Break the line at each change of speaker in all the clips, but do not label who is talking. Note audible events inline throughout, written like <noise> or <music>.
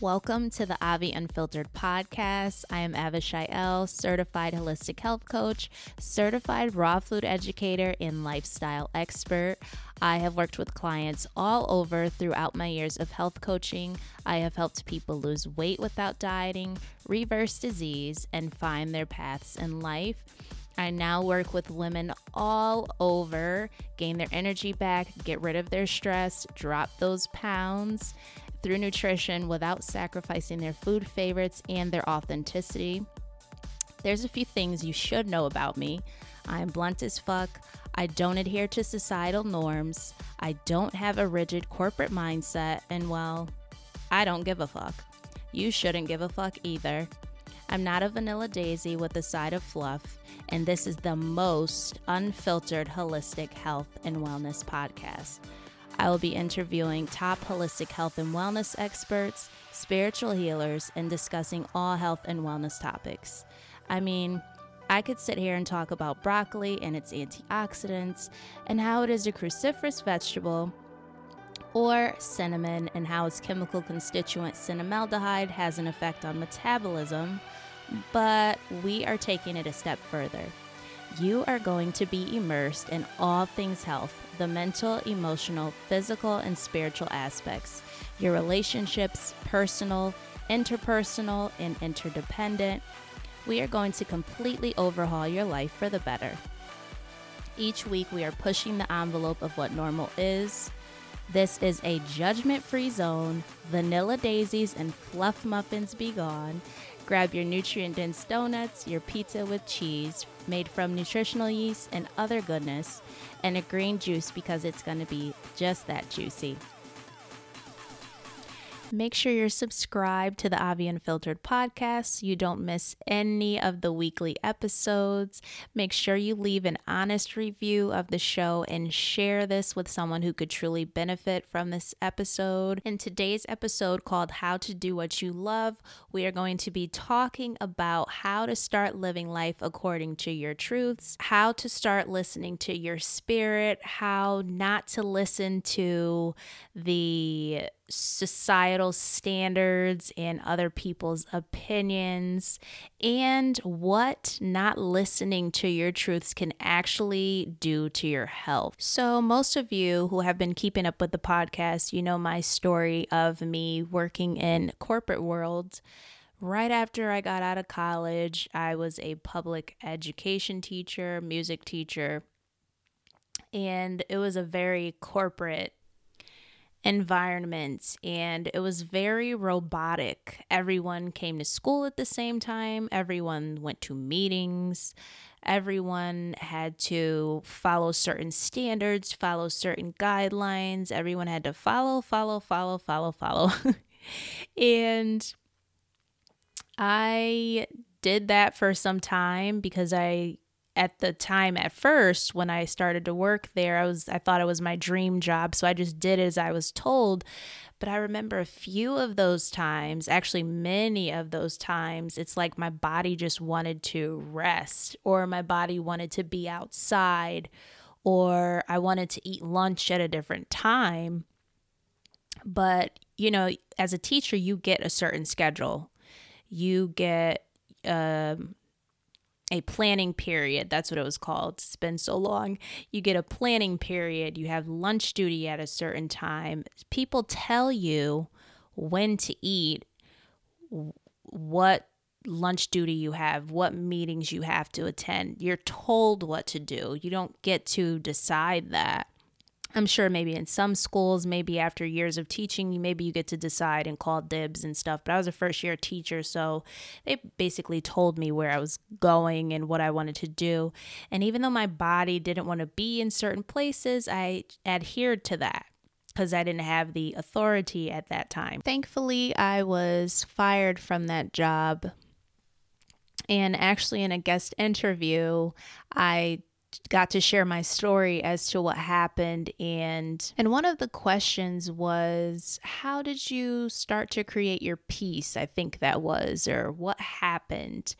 Welcome to the Avi Unfiltered podcast. I am Avishai L, certified holistic health coach, certified raw food educator, and lifestyle expert. I have worked with clients all over throughout my years of health coaching. I have helped people lose weight without dieting, reverse disease, and find their paths in life. I now work with women all over, gain their energy back, get rid of their stress, drop those pounds through nutrition without sacrificing their food favorites and their authenticity. There's a few things you should know about me. I'm blunt as fuck. I don't adhere to societal norms. I don't have a rigid corporate mindset. And well, I don't give a fuck. You shouldn't give a fuck either. I'm not a vanilla daisy with a side of fluff, and this is the most unfiltered holistic health and wellness podcast. I will be interviewing top holistic health and wellness experts, spiritual healers, and discussing all health and wellness topics. I mean, I could sit here and talk about broccoli and its antioxidants and how it is a cruciferous vegetable, or cinnamon and how its chemical constituent cinnamaldehyde has an effect on metabolism, but we are taking it a step further. You are going to be immersed in all things health the mental, emotional, physical, and spiritual aspects, your relationships, personal, interpersonal, and interdependent. We are going to completely overhaul your life for the better. Each week, we are pushing the envelope of what normal is. This is a judgment free zone. Vanilla daisies and fluff muffins be gone. Grab your nutrient dense donuts, your pizza with cheese made from nutritional yeast and other goodness, and a green juice because it's going to be just that juicy. Make sure you're subscribed to the Avi Unfiltered podcast so you don't miss any of the weekly episodes. Make sure you leave an honest review of the show and share this with someone who could truly benefit from this episode. In today's episode called How to Do What You Love, we are going to be talking about how to start living life according to your truths, how to start listening to your spirit, how not to listen to the societal standards and other people's opinions, and what not listening to your truths can actually do to your health. So, most of you who have been keeping up with the podcast, you know my story of me working in corporate world. Right after I got out of college, I was a public education teacher, music teacher, and it was a very corporate environment and it was very robotic. Everyone came to school at the same time, everyone went to meetings, everyone had to follow certain standards, follow certain guidelines, everyone had to follow, follow, follow, follow, follow. <laughs> and I did that for some time because I at the time at first when I started to work there, I was I thought it was my dream job, so I just did as I was told. But I remember a few of those times, actually many of those times, it's like my body just wanted to rest or my body wanted to be outside or I wanted to eat lunch at a different time. But, you know, as a teacher, you get a certain schedule. You get um, a planning period. That's what it was called. It's been so long. You get a planning period. You have lunch duty at a certain time. People tell you when to eat, what lunch duty you have, what meetings you have to attend. You're told what to do. You don't get to decide that. I'm sure maybe in some schools, maybe after years of teaching, maybe you get to decide and call dibs and stuff. But I was a first year teacher, so they basically told me where I was going and what I wanted to do. And even though my body didn't want to be in certain places, I adhered to that because I didn't have the authority at that time. Thankfully, I was fired from that job. And actually, in a guest interview, I got to share my story as to what happened. And and one of the questions was how did you start to create your peace i think that was or what happened?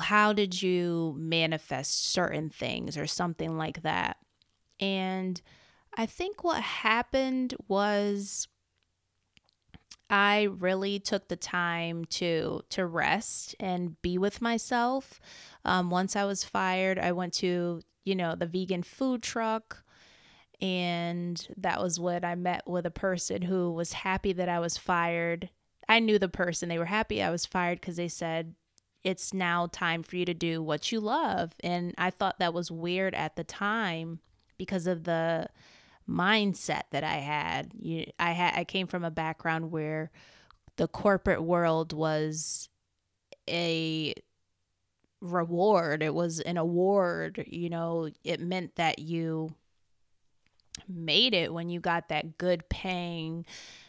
How did you manifest certain things or something like that? And i think what happened was I really took the time to to rest and be with myself. Um, once I was fired, I went to you know the vegan food truck, and that was when I met with a person who was happy that I was fired. I knew the person; they were happy I was fired because they said it's now time for you to do what you love, and I thought that was weird at the time because of the mindset that I had. You, I had I came from a background where the corporate world was a reward. It was an award, you know, it meant that you made it when you got that good paying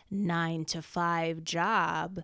9 to 5 job.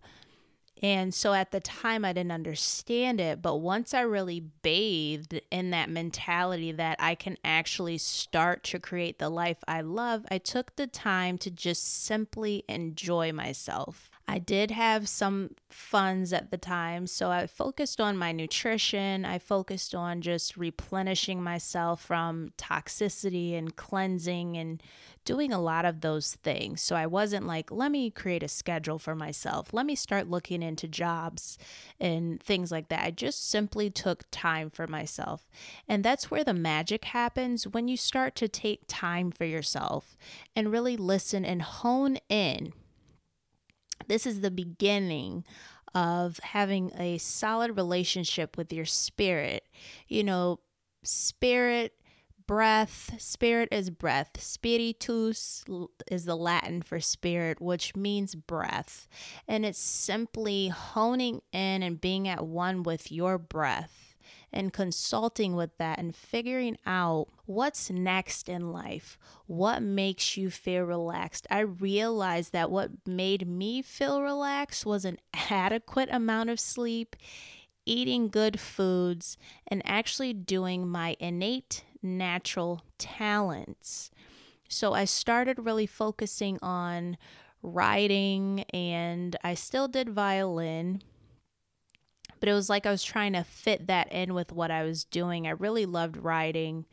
And so at the time, I didn't understand it. But once I really bathed in that mentality that I can actually start to create the life I love, I took the time to just simply enjoy myself. I did have some funds at the time, so I focused on my nutrition. I focused on just replenishing myself from toxicity and cleansing and doing a lot of those things. So I wasn't like, let me create a schedule for myself. Let me start looking into jobs and things like that. I just simply took time for myself. And that's where the magic happens when you start to take time for yourself and really listen and hone in this is the beginning of having a solid relationship with your spirit. You know, spirit, breath, spirit is breath. Spiritus is the Latin for spirit, which means breath. And it's simply honing in and being at one with your breath and consulting with that and figuring out what's next in life, what makes you feel relaxed. I realized that what made me feel relaxed was an <laughs> adequate amount of sleep, eating good foods, and actually doing my innate natural talents. So I started really focusing on writing and I still did violin but it was like I was trying to fit that in with what I was doing. I really loved writing.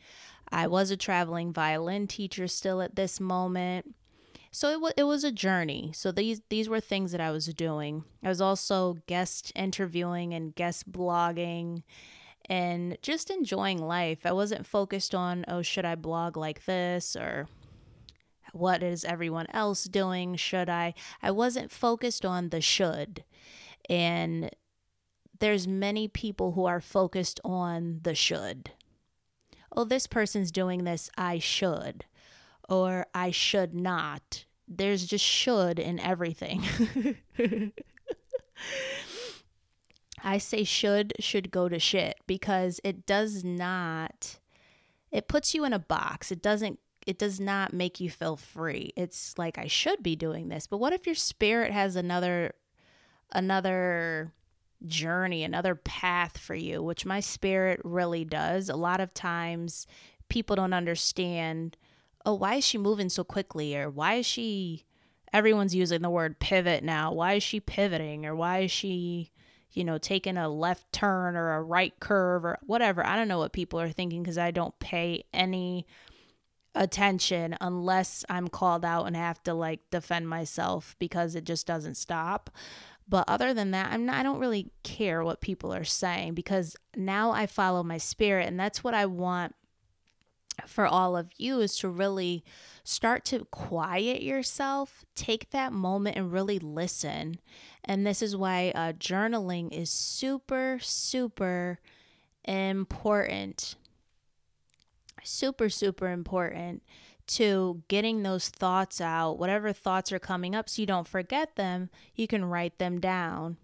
I was a traveling violin teacher still at this moment. So it, w- it was a journey. So these these were things that I was doing. I was also guest interviewing and guest blogging and just enjoying life. I wasn't focused on, oh, should I blog like this or what is everyone else doing? Should I? I wasn't focused on the should. And there's many people who are focused on the should. Oh, this person's doing this, I should. Or I should not. There's just should in everything. <laughs> I say should should go to shit because it does not it puts you in a box. It doesn't it does not make you feel free. It's like I should be doing this. But what if your spirit has another another journey, another path for you, which my spirit really does. A lot of times people don't understand, oh, why is she moving so quickly? Or why is she, everyone's using the word pivot now. Why is she pivoting? Or why is she, you know, taking a left turn or a right curve or whatever? I don't know what people are thinking because I don't pay any attention unless I'm called out and have to like defend myself because it just doesn't stop. But other than that, I'm not, I don't really care what people are saying because now I follow my spirit and that's what I want for all of you is to really start to quiet yourself, take that moment and really listen. And this is why uh, journaling is super, super important. Super, super important to getting those thoughts out, whatever thoughts are coming up, so you don't forget them, you can write them down.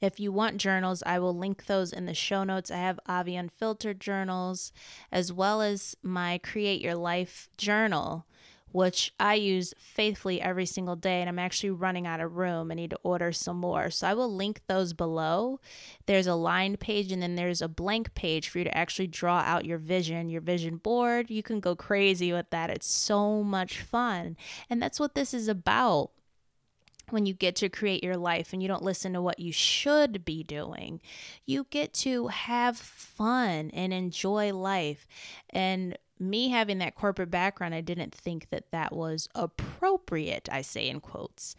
If you want journals, I will link those in the show notes. I have Avi Unfiltered journals as well as my Create Your Life journal which I use faithfully every single day, and I'm actually running out of room. I need to order some more. So I will link those below. There's a lined page, and then there's a blank page for you to actually draw out your vision, your vision board. You can go crazy with that. It's so much fun. And that's what this is about when you get to create your life and you don't listen to what you should be doing. You get to have fun and enjoy life. And me having that corporate background, I didn't think that that was appropriate, I say in quotes.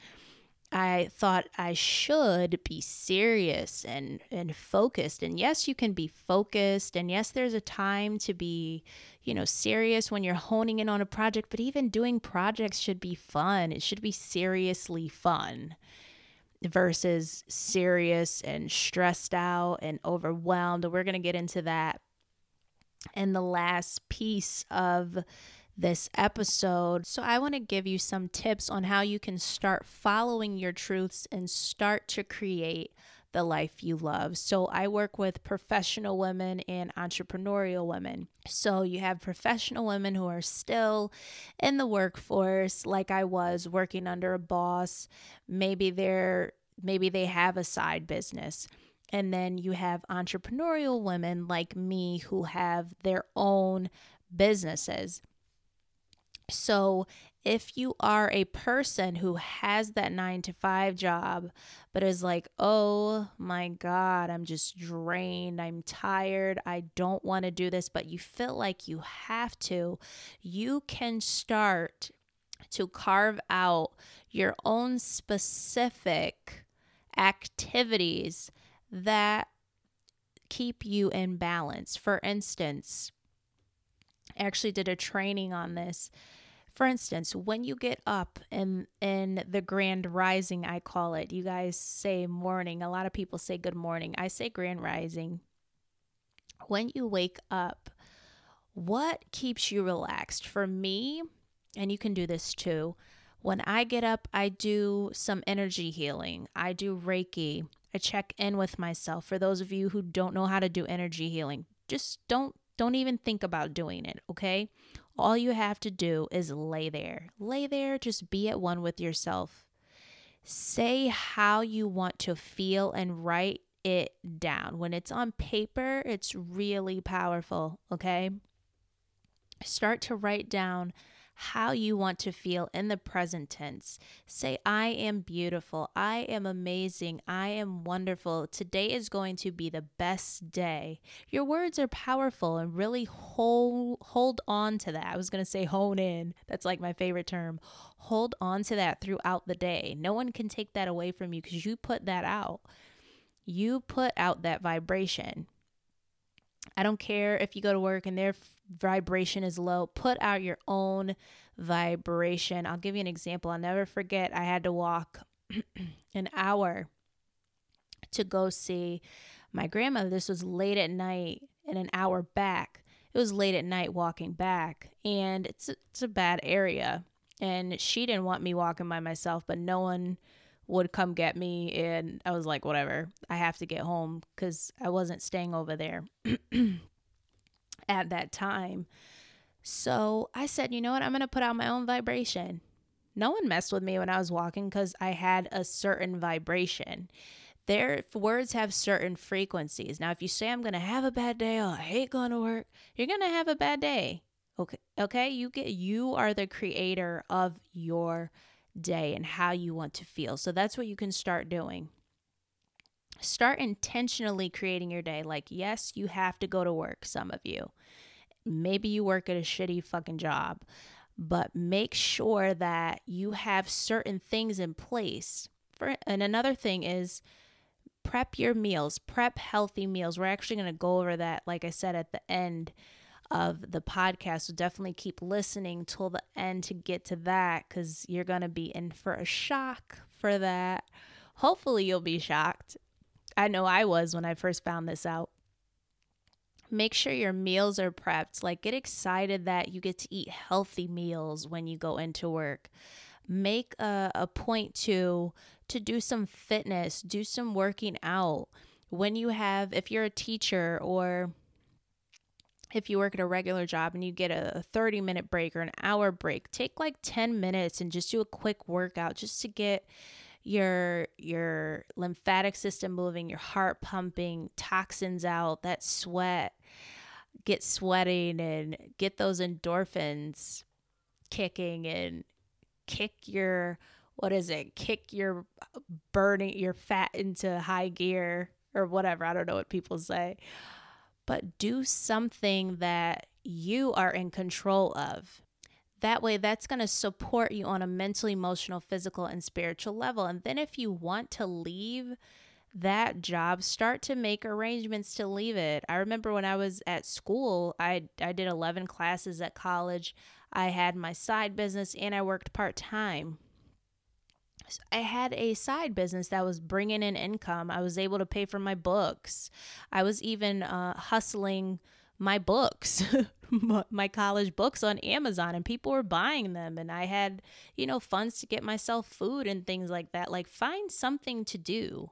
I thought I should be serious and and focused. And yes, you can be focused and yes, there's a time to be, you know, serious when you're honing in on a project, but even doing projects should be fun. It should be seriously fun versus serious and stressed out and overwhelmed. We're going to get into that in the last piece of this episode. So, I want to give you some tips on how you can start following your truths and start to create the life you love. So, I work with professional women and entrepreneurial women. So, you have professional women who are still in the workforce, like I was working under a boss. Maybe they're maybe they have a side business. And then you have entrepreneurial women like me who have their own businesses. So, if you are a person who has that nine to five job, but is like, oh my God, I'm just drained, I'm tired, I don't want to do this, but you feel like you have to, you can start to carve out your own specific activities that keep you in balance. For instance, I actually did a training on this for instance, when you get up in in the grand rising, I call it. You guys say morning. A lot of people say good morning. I say grand rising. When you wake up, what keeps you relaxed? For me, and you can do this too. When I get up, I do some energy healing. I do Reiki. I check in with myself. For those of you who don't know how to do energy healing, just don't don't even think about doing it, okay? All you have to do is lay there. Lay there, just be at one with yourself. Say how you want to feel and write it down. When it's on paper, it's really powerful, okay? Start to write down how you want to feel in the present tense. Say, I am beautiful. I am amazing. I am wonderful. Today is going to be the best day. Your words are powerful and really hold, hold on to that. I was going to say hone in. That's like my favorite term. Hold on to that throughout the day. No one can take that away from you because you put that out. You put out that vibration. I don't care if you go to work and their vibration is low, put out your own vibration. I'll give you an example. I'll never forget, I had to walk <clears throat> an hour to go see my grandmother. This was late at night and an hour back. It was late at night walking back, and it's a, it's a bad area. And she didn't want me walking by myself, but no one would come get me and I was like whatever I have to get home cuz I wasn't staying over there <clears throat> at that time. So I said you know what? I'm going to put out my own vibration. No one messed with me when I was walking cuz I had a certain vibration. Their words have certain frequencies. Now if you say I'm going to have a bad day oh I hate going to work you're going to have a bad day. Okay okay? You get you are the creator of your day and how you want to feel. So that's what you can start doing. Start intentionally creating your day. Like, yes, you have to go to work, some of you. Maybe you work at a shitty fucking job, but make sure that you have certain things in place. For, and another thing is prep your meals, prep healthy meals. We're actually going to go over that, like I said, at the end of the podcast. So definitely keep listening till the end to get to that because you're going to be in for a shock for that. Hopefully, you'll be shocked. I know I was when I first found this out. Make sure your meals are prepped. Like, get excited that you get to eat healthy meals when you go into work. Make a, a point to to do some fitness, do some working out. When you have, if you're a teacher or if you work at a regular job and you get a 30 minute break or an hour break, take like 10 minutes and just do a quick workout just to get your your lymphatic system moving, your heart pumping, toxins out, that sweat, get sweating and get those endorphins kicking and kick your what is it? Kick your uh, burning your fat into high gear or whatever. I don't know what people say but do something that you are in control of. That way, that's going to support you on a mental, emotional, physical, and spiritual level. And then, if you want to leave that job, start to make arrangements to leave it. I remember when I was at school, I, I did 11 classes at college. I had my side business and I worked part time. I had a side business that was bringing in income. I was able to pay for my books. I was even uh, hustling my books, <laughs> <laughs> my college books on Amazon, and people were buying them. And I had, you know, funds to get myself food and things like that. Like, find something to do.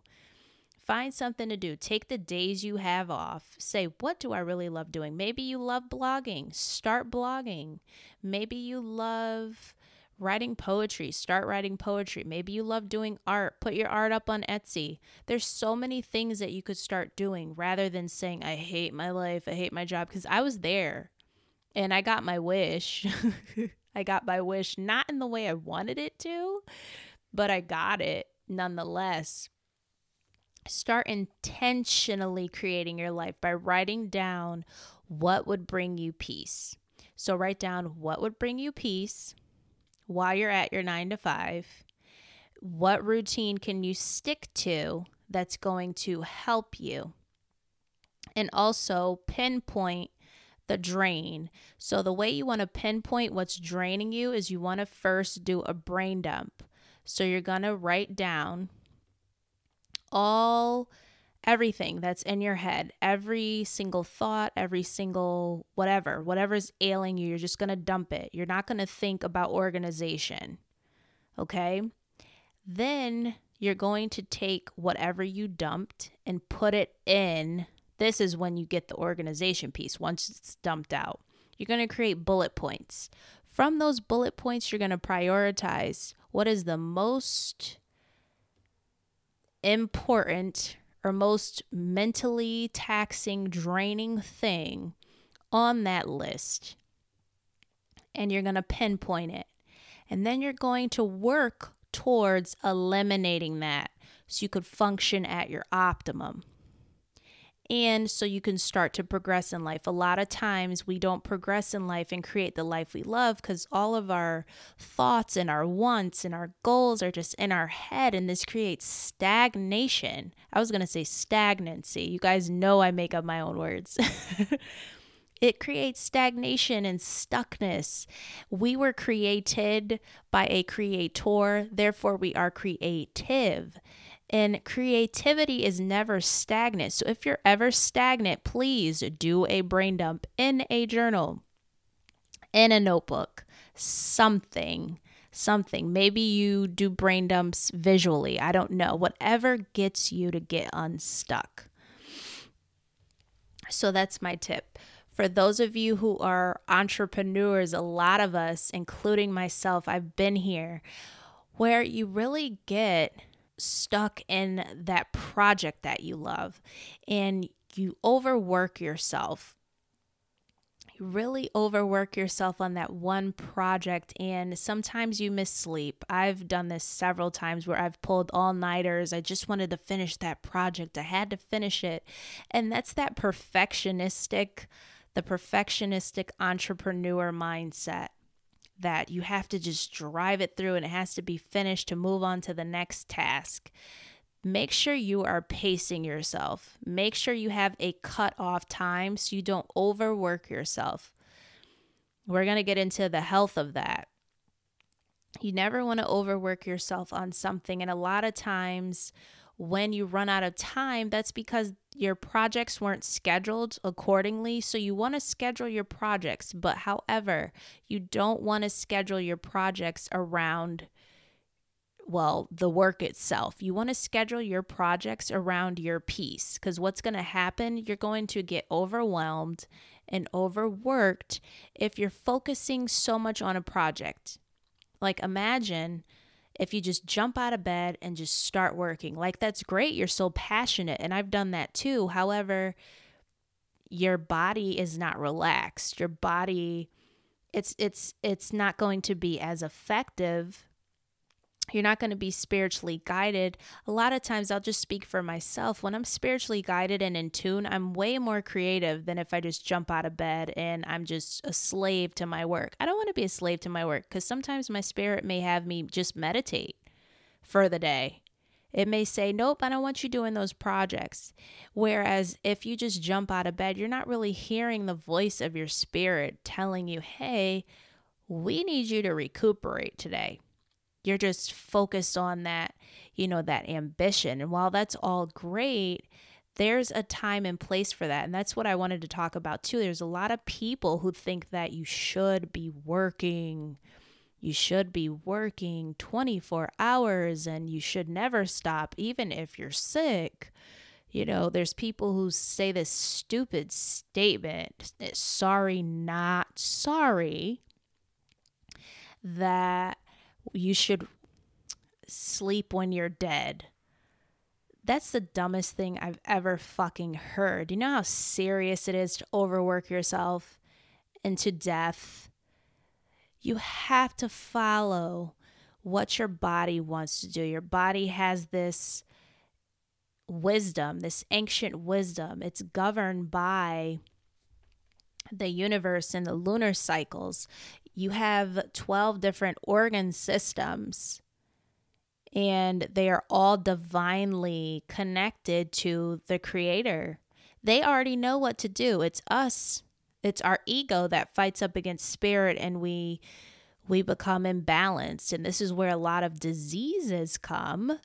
Find something to do. Take the days you have off. Say, what do I really love doing? Maybe you love blogging. Start blogging. Maybe you love writing poetry, start writing poetry. Maybe you love doing art, put your art up on Etsy. There's so many things that you could start doing rather than saying, I hate my life, I hate my job, because I was there and I got my wish. <laughs> I got my wish, not in the way I wanted it to, but I got it nonetheless. Start intentionally creating your life by writing down what would bring you peace. So, write down what would bring you peace while you're at your nine to five? What routine can you stick to that's going to help you? And also pinpoint the drain. So, the way you want to pinpoint what's draining you is you want to first do a brain dump. So, you're going to write down all everything that's in your head, every single thought, every single whatever, whatever's ailing you, you're just going to dump it. You're not going to think about organization. Okay? Then you're going to take whatever you dumped and put it in. This is when you get the organization piece once it's dumped out. You're going to create bullet points. From those bullet points, you're going to prioritize what is the most important or most mentally taxing, draining thing on that list. And you're going to pinpoint it. And then you're going to work towards eliminating that so you could function at your optimum and so you can start to progress in life. A lot of times we don't progress in life and create the life we love because all of our thoughts and our wants and our goals are just in our head, and this creates stagnation. I was going to say stagnancy. You guys know I make up my own words. <laughs> It creates stagnation and stuckness. We were created by a creator, therefore, we are creative. And creativity is never stagnant. So if you're ever stagnant, please do a brain dump in a journal, in a notebook, something. Something. Maybe you do brain dumps visually. I don't know. Whatever gets you to get unstuck. So that's my tip. For those of you who are entrepreneurs, a lot of us, including myself, I've been here, where you really get stuck in that project that you love and you overwork yourself. You really overwork yourself on that one project, and sometimes you miss sleep. I've done this several times where I've pulled all nighters. I just wanted to finish that project, I had to finish it. And that's that perfectionistic, the perfectionistic entrepreneur mindset that you have to just drive it through and it has to be finished to move on to the next task. Make sure you are pacing yourself. Make sure you have a cut off time so you don't overwork yourself. We're going to get into the health of that. You never want to overwork yourself on something. And a lot of times, when you run out of time, that's because your projects weren't scheduled accordingly. So you want to schedule your projects, but however, you don't want to schedule your projects around well, the work itself. You want to schedule your projects around your peace because what's going to happen, you're going to get overwhelmed and overworked if you're focusing so much on a project. Like, imagine if you just jump out of bed and just start working. Like, that's great. You're so passionate. And I've done that too. However, your body is not relaxed. Your body, it's, it's, it's not going to be as effective you're not going to be spiritually guided. A lot of times, I'll just speak for myself. When I'm spiritually guided and in tune, I'm way more creative than if I just jump out of bed and I'm just a slave to my work. I don't want to be a slave to my work because sometimes my spirit may have me just meditate for the day. It may say, Nope, I don't want you doing those projects. Whereas if you just jump out of bed, you're not really hearing the voice of your spirit telling you, Hey, we need you to recuperate today you're just focused on that, you know, that ambition. And while that's all great, there's a time and place for that. And that's what I wanted to talk about too. There's a lot of people who think that you should be working. You should be working 24 hours and you should never stop, even if you're sick. You know, there's people who say this stupid statement sorry, not sorry, that you should sleep when you're dead. That's the dumbest thing I've ever fucking heard. You know how serious it is to overwork yourself into death? You have to follow what your body wants to do. Your body has this wisdom, this ancient wisdom. It's governed by the universe and the lunar cycles you have 12 different organ systems and they are all divinely connected to the creator. They already know what to do. It's us. It's our ego that fights up against spirit and we we become imbalanced and this is where a lot of diseases come.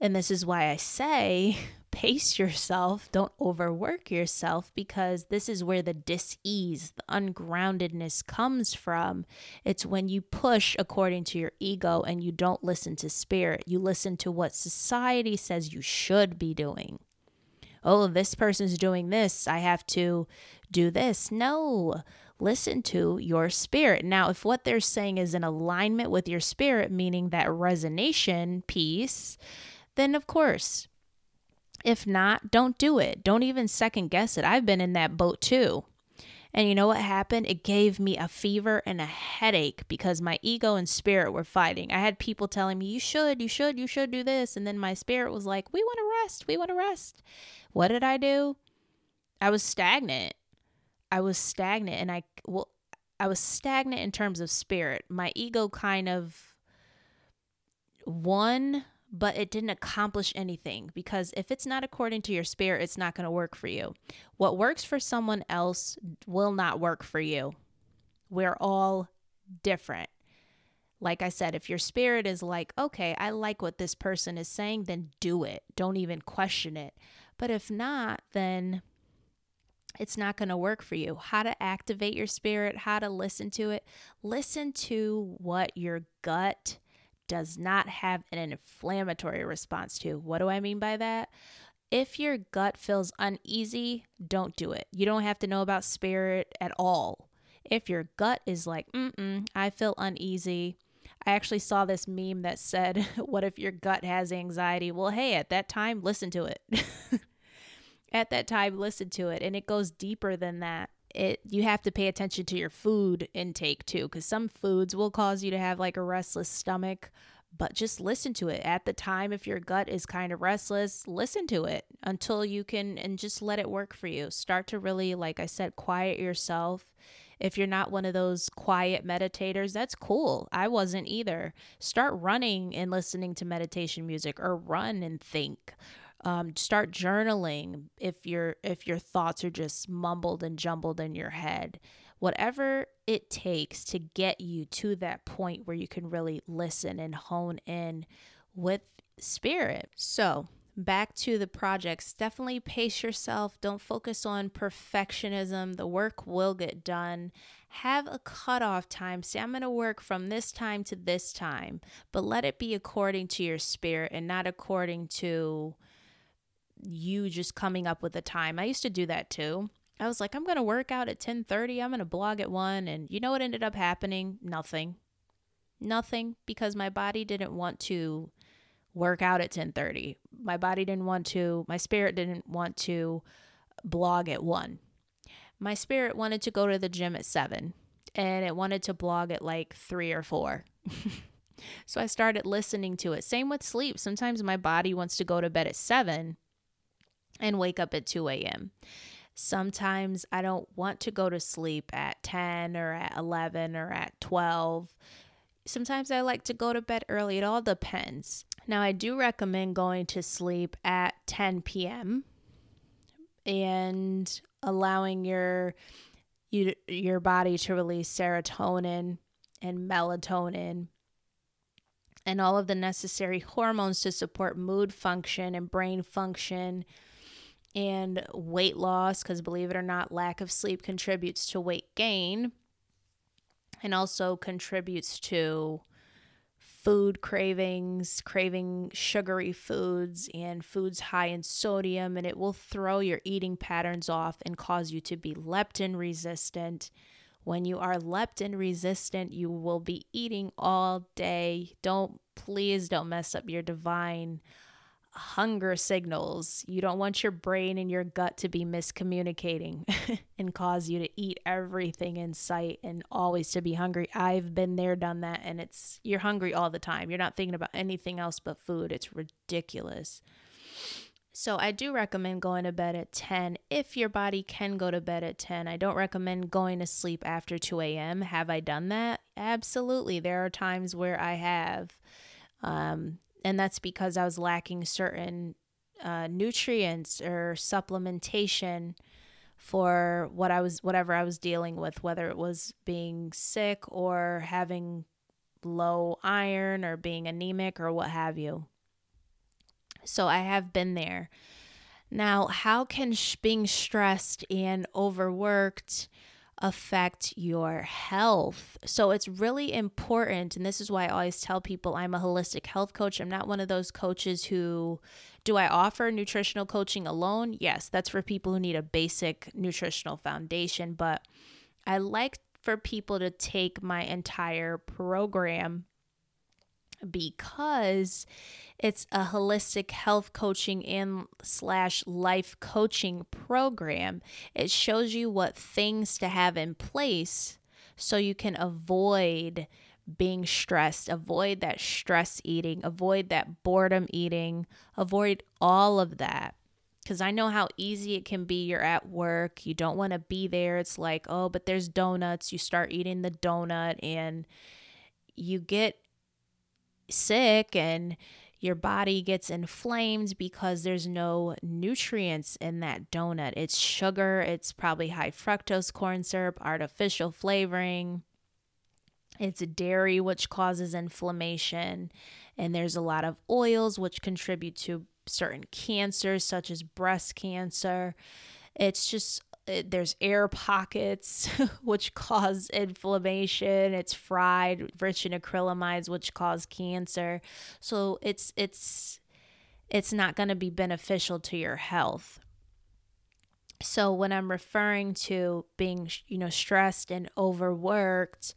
And this is why I say <laughs> pace yourself, don't overwork yourself, because this is where the dis-ease, the ungroundedness comes from. It's when you push according to your ego and you don't listen to spirit. You listen to what society says you should be doing. Oh, this person's doing this. I have to do this. No, listen to your spirit. Now, if what they're saying is in alignment with your spirit, meaning that resonation piece, then of course if not, don't do it. Don't even second guess it. I've been in that boat too. And you know what happened? It gave me a fever and a headache because my ego and spirit were fighting. I had people telling me, you should, you should, you should do this. And then my spirit was like, we want to rest, we want to rest. What did I do? I was stagnant. I was stagnant and I, well, I was stagnant in terms of spirit. My ego kind of won but it didn't accomplish anything because if it's not according to your spirit, it's not going to work for you. What works for someone else will not work for you. We're all different. Like I said, if your spirit is like, okay, I like what this person is saying, then do it. Don't even question it. But if not, then it's not going to work for you. How to activate your spirit, how to listen to it. Listen to what your gut does not have an inflammatory response to. What do I mean by that? If your gut feels uneasy, don't do it. You don't have to know about spirit at all. If your gut is like, mm I feel uneasy. I actually saw this meme that said, <laughs> What if your gut has anxiety? Well, hey, at that time, listen to it. <laughs> at that time, listen to it. And it goes deeper than that it you have to pay attention to your food intake too because some foods will cause you to have like a restless stomach but just listen to it. At the time if your gut is kind of restless listen to it until you can and just let it work for you. Start to really like i said quiet yourself. If you're not one of those quiet meditators that's cool. I wasn't either. Start running and listening to meditation music or run and think um, start journaling if your if your thoughts are just mumbled and jumbled in your head. Whatever it takes to get you to that point where you can really listen and hone in with spirit. So back to the projects. Definitely pace yourself. Don't focus on perfectionism. The work will get done. Have a cutoff time. Say i'm going to work from this time to this time but let it be according to your spirit and not according to you just coming up with a time. I used to do that too. I was like, I'm going to work out at 10:30. I'm going to blog at 1 and you know what ended up happening? Nothing. Nothing because my body didn't want to work out at 10:30. My body didn't want to, my spirit didn't want to blog at 1. My spirit wanted to go to the gym at 7 and it wanted to blog at like 3 or 4. <laughs> So I started listening to it. Same with sleep. Sometimes my body wants to go to bed at 7 and wake up at 2 a.m. Sometimes I don't want to go to sleep at 10 or at 11 or at 12. Sometimes I like to go to bed early. It all depends. Now, I do recommend going to sleep at 10 p.m. and allowing your you, your body to release serotonin and melatonin and all of the necessary hormones to support mood function and brain function and weight loss because believe it or not lack of sleep contributes to weight gain and also contributes to food cravings, craving sugary foods and foods high in sodium, and it will throw your eating patterns off and cause you to be leptin resistant. When you are leptin resistant, you will be eating all day. Don't, please don't mess up your divine hunger signals. You don't want your brain and your gut to be miscommunicating <laughs> and cause you to eat everything in sight and always to be hungry. I've been there, done that, and it's you're hungry all the time. You're not thinking about anything else but food. It's ridiculous. So I do recommend going to bed at 10 if your body can go to bed at 10. I don't recommend going to sleep after 2 a.m. Have I done that? Absolutely. There are times where I have. Um, and that's because I was lacking certain uh, nutrients or supplementation for what I was whatever I was dealing with, whether it was being sick or having low iron or being anemic or what have you. So I have been there. Now, how can sh- being stressed and overworked affect your health. So it's really important. And this is why I always tell people I'm a holistic health coach. I'm not one of those coaches who do I offer nutritional coaching alone? Yes, that's for people who need a basic nutritional foundation. But I like for people to take my entire program because it's a holistic health coaching and slash life coaching program. It shows you what things to have in place so you can avoid being stressed, avoid that stress eating, avoid that boredom eating, avoid all of that. Because I know how easy it can be. You're at work, you don't want to be there. It's like, oh, but there's donuts. You start eating the donut and you get sick and your body gets inflamed because there's no nutrients in that donut. It's sugar, it's probably high fructose corn syrup, artificial flavoring. It's dairy, which causes inflammation. And there's a lot of oils, which contribute to certain cancers, such as breast cancer. It's just Uh, there's air pockets <laughs> which cause inflammation. It's fried rich in acrylamides which cause cancer. So it's it's it's not going to be beneficial to your health. So when i'm referring to being you know stressed and overworked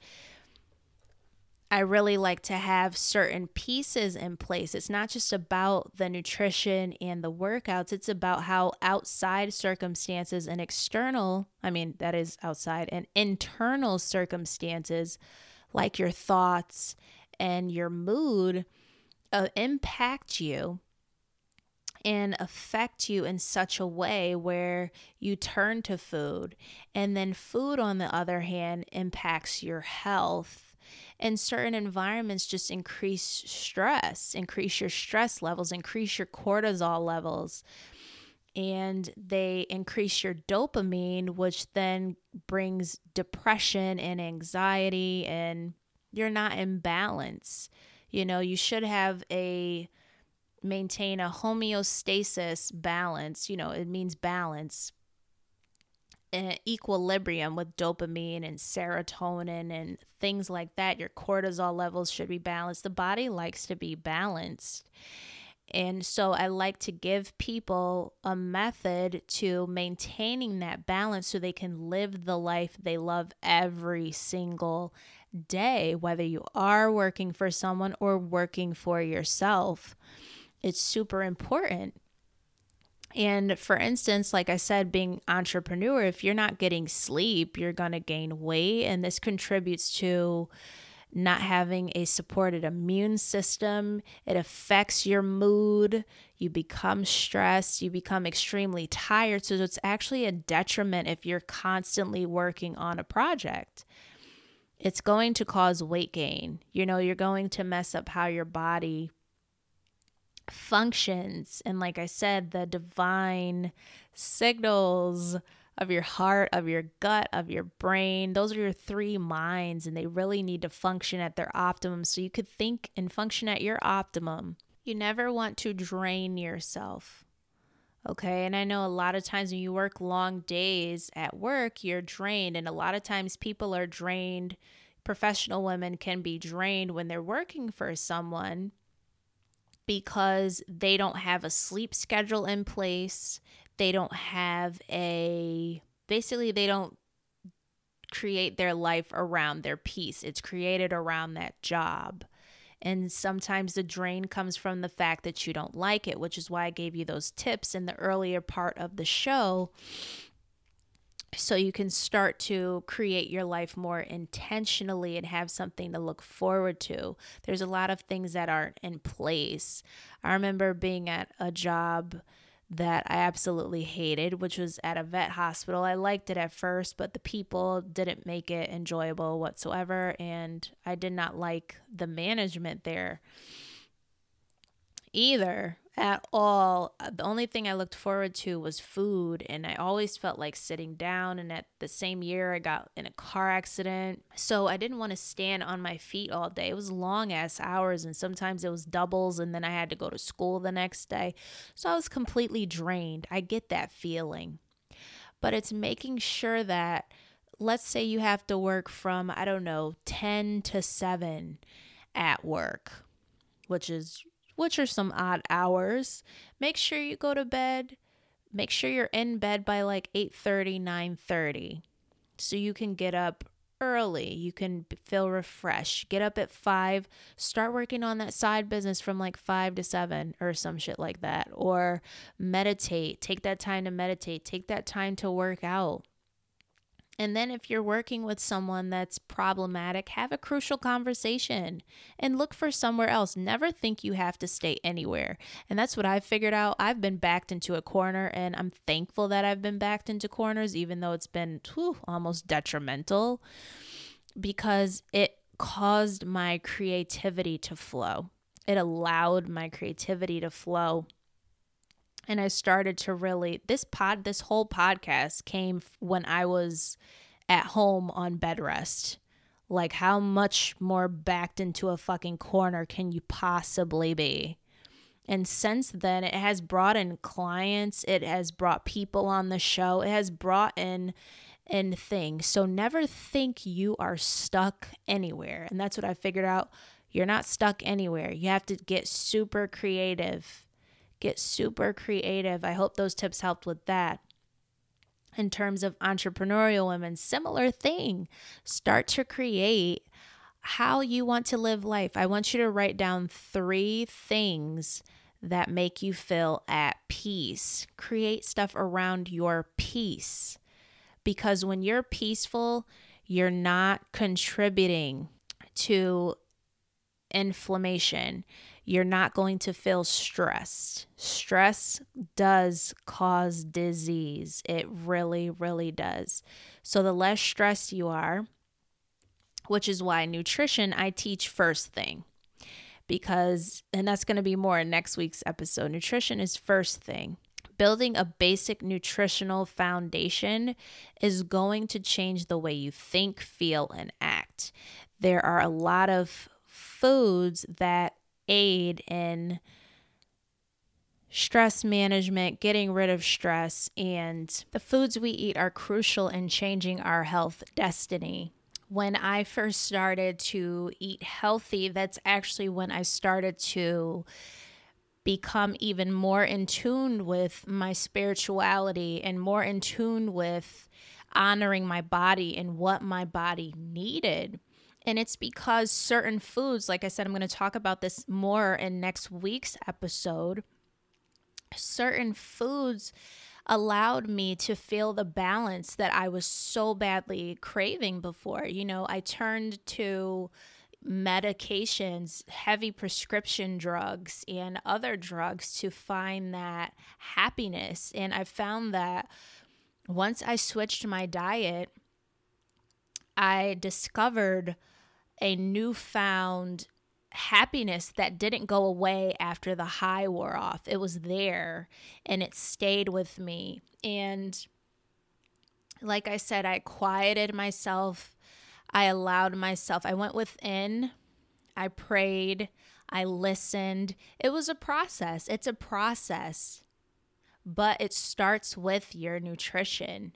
I really like to have certain pieces in place. It's not just about the nutrition and the workouts, it's about how outside circumstances and external, I mean, that is outside, and internal circumstances like your thoughts and your mood uh, impact you and affect you in such a way where you turn to food. And then, food, on the other hand, impacts your health and certain environments just increase stress, increase your stress levels, increase your cortisol levels, and they increase your dopamine, which then brings depression and anxiety, and you're not in balance. You know, you should have a maintain a homeostasis balance. You know, it means balance Eh, equilibrium with dopamine and serotonin and things like that. Your cortisol levels should be balanced. The body likes to be balanced. And so I like to give people a method to maintaining that balance so they can live the life they love every single day, whether you are working for someone or working for yourself. It's super important and for instance, like I said, being entrepreneur, if you're not getting sleep, you're going to gain weight and this contributes to not having a supported immune system. It affects your mood. You become stressed. You become extremely tired. So it's actually a detriment if you're constantly working on a project. It's going to cause weight gain. You know, you're going to mess up how your body functions. And like I said, the divine signals of your heart, of your gut, of your brain. Those are your three minds, and they really need to function at their optimum so you could think and function at your optimum. You never want to drain yourself. Okay. And I know a lot of times when you work long days at work, you're drained. And a lot of times people are drained. Professional women can be drained when they're working for someone because they don't have a sleep schedule in place they don't have a basically they don't create their life around their peace. It's created around that job. And sometimes the drain comes from the fact that you don't like it, which is why I gave you those tips in the earlier part of the show. So you can start to create your life more intentionally and have something to look forward to. There's a lot of things that aren't in place. I remember being at a job that I absolutely hated, which was at a vet hospital. I liked it at first, but the people didn't make it enjoyable whatsoever, and I did not like the management there either at all. Uh, the only thing I looked forward to was food, and I always felt like sitting down. And at the same year, I got in a car accident. So I didn't want to stand on my feet all day. It was long ass hours, and sometimes it was doubles, and then I had to go to school the next day. So I was completely drained. I get that feeling. But it's making sure that, let's say you have to work from, I don't know, 10 to 7 at work, which is which are some odd hours. Make sure you go to bed. Make sure you're in bed by like 8:30, 9:30 so you can get up early. You can feel refreshed. Get up at 5, start working on that side business from like 5 to 7 or some shit like that or meditate. Take that time to meditate. Take that time to work out. And then, if you're working with someone that's problematic, have a crucial conversation and look for somewhere else. Never think you have to stay anywhere. And that's what I've figured out. I've been backed into a corner, and I'm thankful that I've been backed into corners, even though it's been whew, almost detrimental because it caused my creativity to flow. It allowed my creativity to flow and I started to really this pod this whole podcast came when I was at home on bed rest. Like how much more backed into a fucking corner can you possibly be? And since then it has brought in clients, it has brought people on the show, it has brought in in things. So never think you are stuck anywhere. And that's what I figured out. You're not stuck anywhere. You have to get super creative Get super creative. I hope those tips helped with that. In terms of entrepreneurial women, similar thing. Start to create how you want to live life. I want you to write down three things that make you feel at peace. Create stuff around your peace. Because when you're peaceful, you're not contributing to inflammation you're not going to feel stressed. Stress does cause disease. It really, really does. So, the less stressed you are, which is why nutrition I teach first thing. Because, and that's going to be more in next week's episode. Nutrition is first thing. Building a basic nutritional foundation is going to change the way you think, feel, and act. There are a lot of foods that aid in stress management, getting rid of stress, and the foods we eat are crucial in changing our health destiny. When I first started to eat healthy, that's actually when I started to become even more in tune with my spirituality and more in tune with honoring my body and what my body needed. And it's because certain foods, like I said, I'm going to talk about this more in next week's episode. Certain foods allowed me to feel the balance that I was so badly craving before. You know, I turned to medications, heavy prescription drugs, and other drugs to find that happiness. And I found that once I switched my diet, I discovered a newfound happiness that didn't go away after the high wore off. It was there and it stayed with me. And like I said, I quieted myself. I allowed myself, I went within, I prayed, I listened. It was a process. It's a process, but it starts with your nutrition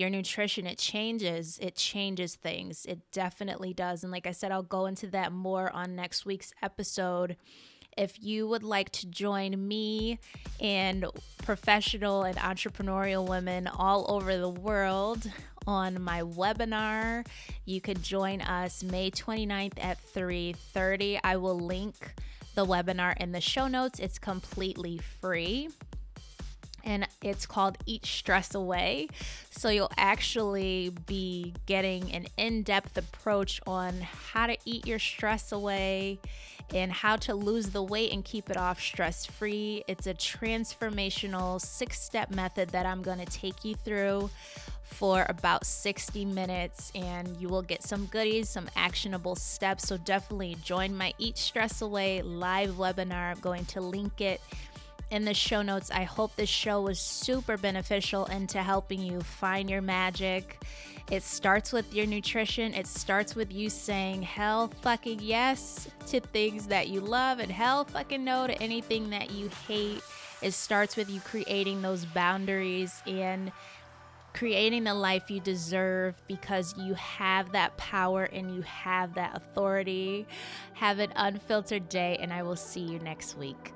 your nutrition it changes it changes things it definitely does and like i said i'll go into that more on next week's episode if you would like to join me and professional and entrepreneurial women all over the world on my webinar, you could join us May 29th at 3:30. I will link the webinar in the show notes. It's completely free and it's called Eat Stress Away. So you'll actually be getting an in depth approach on how to eat your stress away and how to lose the weight and keep it off stress free. It's a transformational six step method that I'm going to take you through for about 60 minutes and you will get some goodies, some actionable steps. So definitely join my Eat Stress Away live webinar. I'm going to link it in the show notes. I hope this show was super beneficial into helping you find your magic. It starts with your nutrition. It starts with you saying hell fucking yes to things that you love and hell fucking no to anything that you hate. It starts with you creating those boundaries and creating the life you deserve because you have that power and you have that authority. Have an unfiltered day, and I will see you next week.